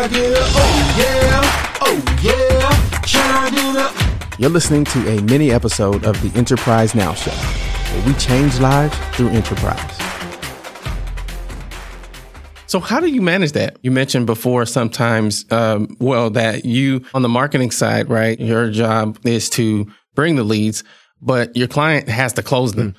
Can I get a oh yeah, oh yeah, can I get a You're listening to a mini episode of the Enterprise Now Show, where we change lives through enterprise. So, how do you manage that? You mentioned before sometimes, um, well, that you on the marketing side, right? Your job is to bring the leads, but your client has to close them.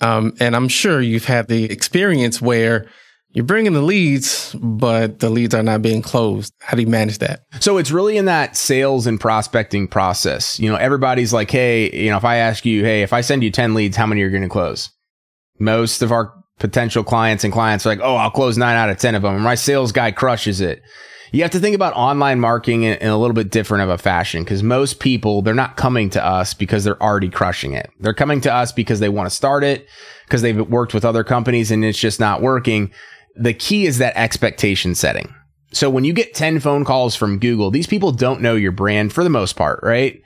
Um, and I'm sure you've had the experience where you're bringing the leads, but the leads are not being closed. How do you manage that? So it's really in that sales and prospecting process. You know, everybody's like, hey, you know, if I ask you, hey, if I send you 10 leads, how many are going to close? Most of our potential clients and clients are like, oh, I'll close nine out of 10 of them. My sales guy crushes it. You have to think about online marketing in, in a little bit different of a fashion because most people, they're not coming to us because they're already crushing it. They're coming to us because they want to start it, because they've worked with other companies and it's just not working. The key is that expectation setting. So when you get 10 phone calls from Google, these people don't know your brand for the most part, right?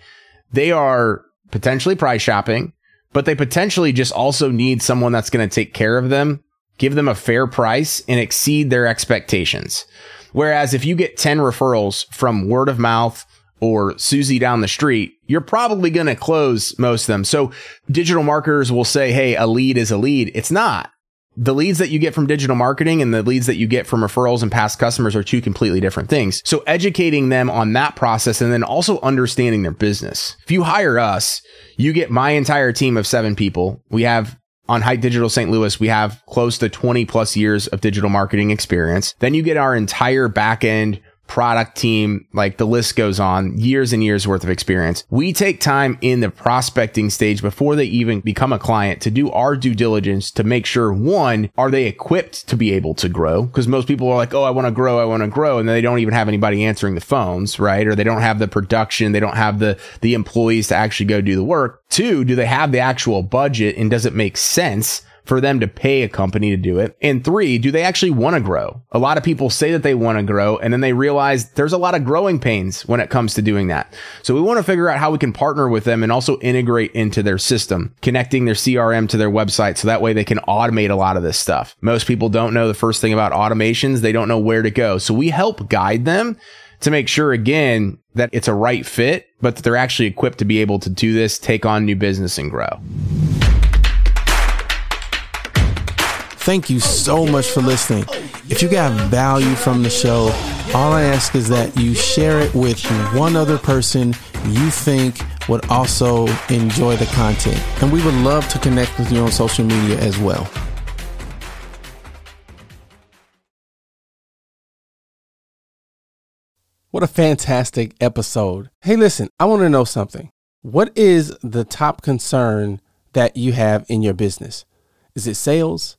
They are potentially price shopping, but they potentially just also need someone that's going to take care of them, give them a fair price and exceed their expectations. Whereas if you get 10 referrals from word of mouth or Susie down the street, you're probably going to close most of them. So digital marketers will say, Hey, a lead is a lead. It's not. The leads that you get from digital marketing and the leads that you get from referrals and past customers are two completely different things. So educating them on that process and then also understanding their business. If you hire us, you get my entire team of seven people. We have on Height Digital St. Louis, we have close to 20 plus years of digital marketing experience. Then you get our entire back end product team, like the list goes on, years and years worth of experience. We take time in the prospecting stage before they even become a client to do our due diligence to make sure one, are they equipped to be able to grow? Because most people are like, oh, I want to grow, I want to grow. And then they don't even have anybody answering the phones, right? Or they don't have the production, they don't have the, the employees to actually go do the work. Two, do they have the actual budget and does it make sense? For them to pay a company to do it? And three, do they actually want to grow? A lot of people say that they want to grow and then they realize there's a lot of growing pains when it comes to doing that. So we want to figure out how we can partner with them and also integrate into their system, connecting their CRM to their website so that way they can automate a lot of this stuff. Most people don't know the first thing about automations. They don't know where to go. So we help guide them to make sure again that it's a right fit, but that they're actually equipped to be able to do this, take on new business and grow. Thank you so much for listening. If you got value from the show, all I ask is that you share it with one other person you think would also enjoy the content. And we would love to connect with you on social media as well. What a fantastic episode. Hey, listen, I want to know something. What is the top concern that you have in your business? Is it sales?